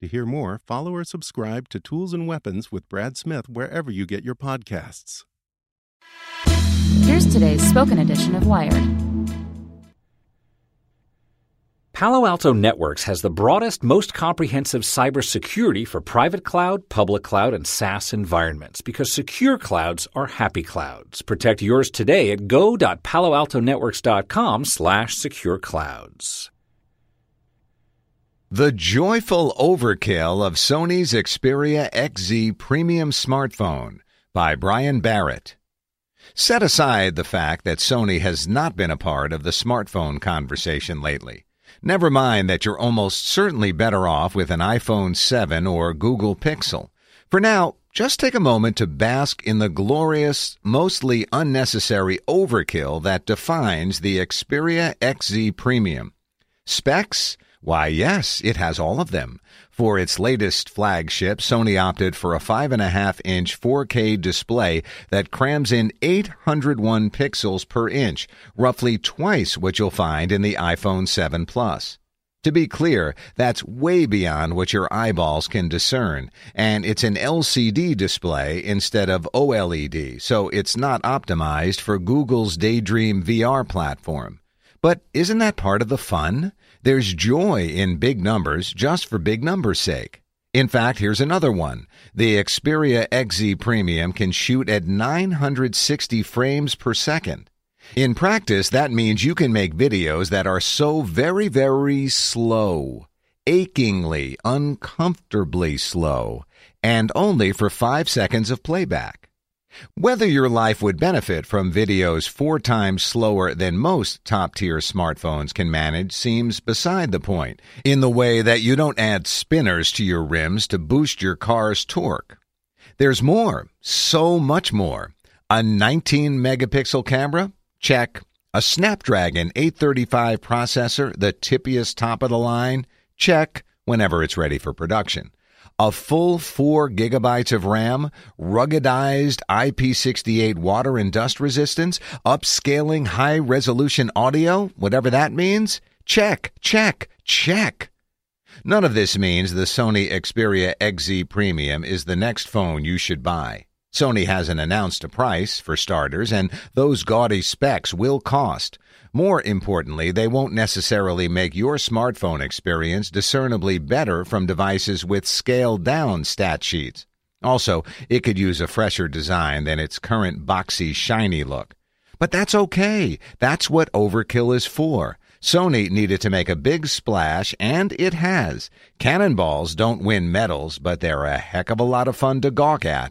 To hear more, follow or subscribe to Tools and Weapons with Brad Smith wherever you get your podcasts. Here's today's spoken edition of Wired. Palo Alto Networks has the broadest, most comprehensive cybersecurity for private cloud, public cloud, and SaaS environments because secure clouds are happy clouds. Protect yours today at go.paloaltonetworks.com slash secure clouds. The joyful overkill of Sony's Xperia XZ premium smartphone by Brian Barrett. Set aside the fact that Sony has not been a part of the smartphone conversation lately. Never mind that you're almost certainly better off with an iPhone 7 or Google Pixel. For now, just take a moment to bask in the glorious, mostly unnecessary overkill that defines the Xperia XZ Premium. Specs? Why, yes, it has all of them. For its latest flagship, Sony opted for a 5.5 inch 4K display that crams in 801 pixels per inch, roughly twice what you'll find in the iPhone 7 Plus. To be clear, that's way beyond what your eyeballs can discern, and it's an LCD display instead of OLED, so it's not optimized for Google's Daydream VR platform. But isn't that part of the fun? There's joy in big numbers just for big numbers' sake. In fact, here's another one. The Xperia XZ Premium can shoot at 960 frames per second. In practice, that means you can make videos that are so very, very slow, achingly, uncomfortably slow, and only for five seconds of playback. Whether your life would benefit from videos four times slower than most top tier smartphones can manage seems beside the point, in the way that you don't add spinners to your rims to boost your car's torque. There's more, so much more. A 19 megapixel camera? Check. A Snapdragon 835 processor, the tippiest top of the line? Check, whenever it's ready for production a full 4 gigabytes of RAM, ruggedized IP68 water and dust resistance, upscaling high resolution audio, whatever that means? Check, check, check. None of this means the Sony Xperia XZ Premium is the next phone you should buy. Sony hasn't announced a price, for starters, and those gaudy specs will cost. More importantly, they won't necessarily make your smartphone experience discernibly better from devices with scaled down stat sheets. Also, it could use a fresher design than its current boxy, shiny look. But that's okay. That's what overkill is for. Sony needed to make a big splash, and it has. Cannonballs don't win medals, but they're a heck of a lot of fun to gawk at.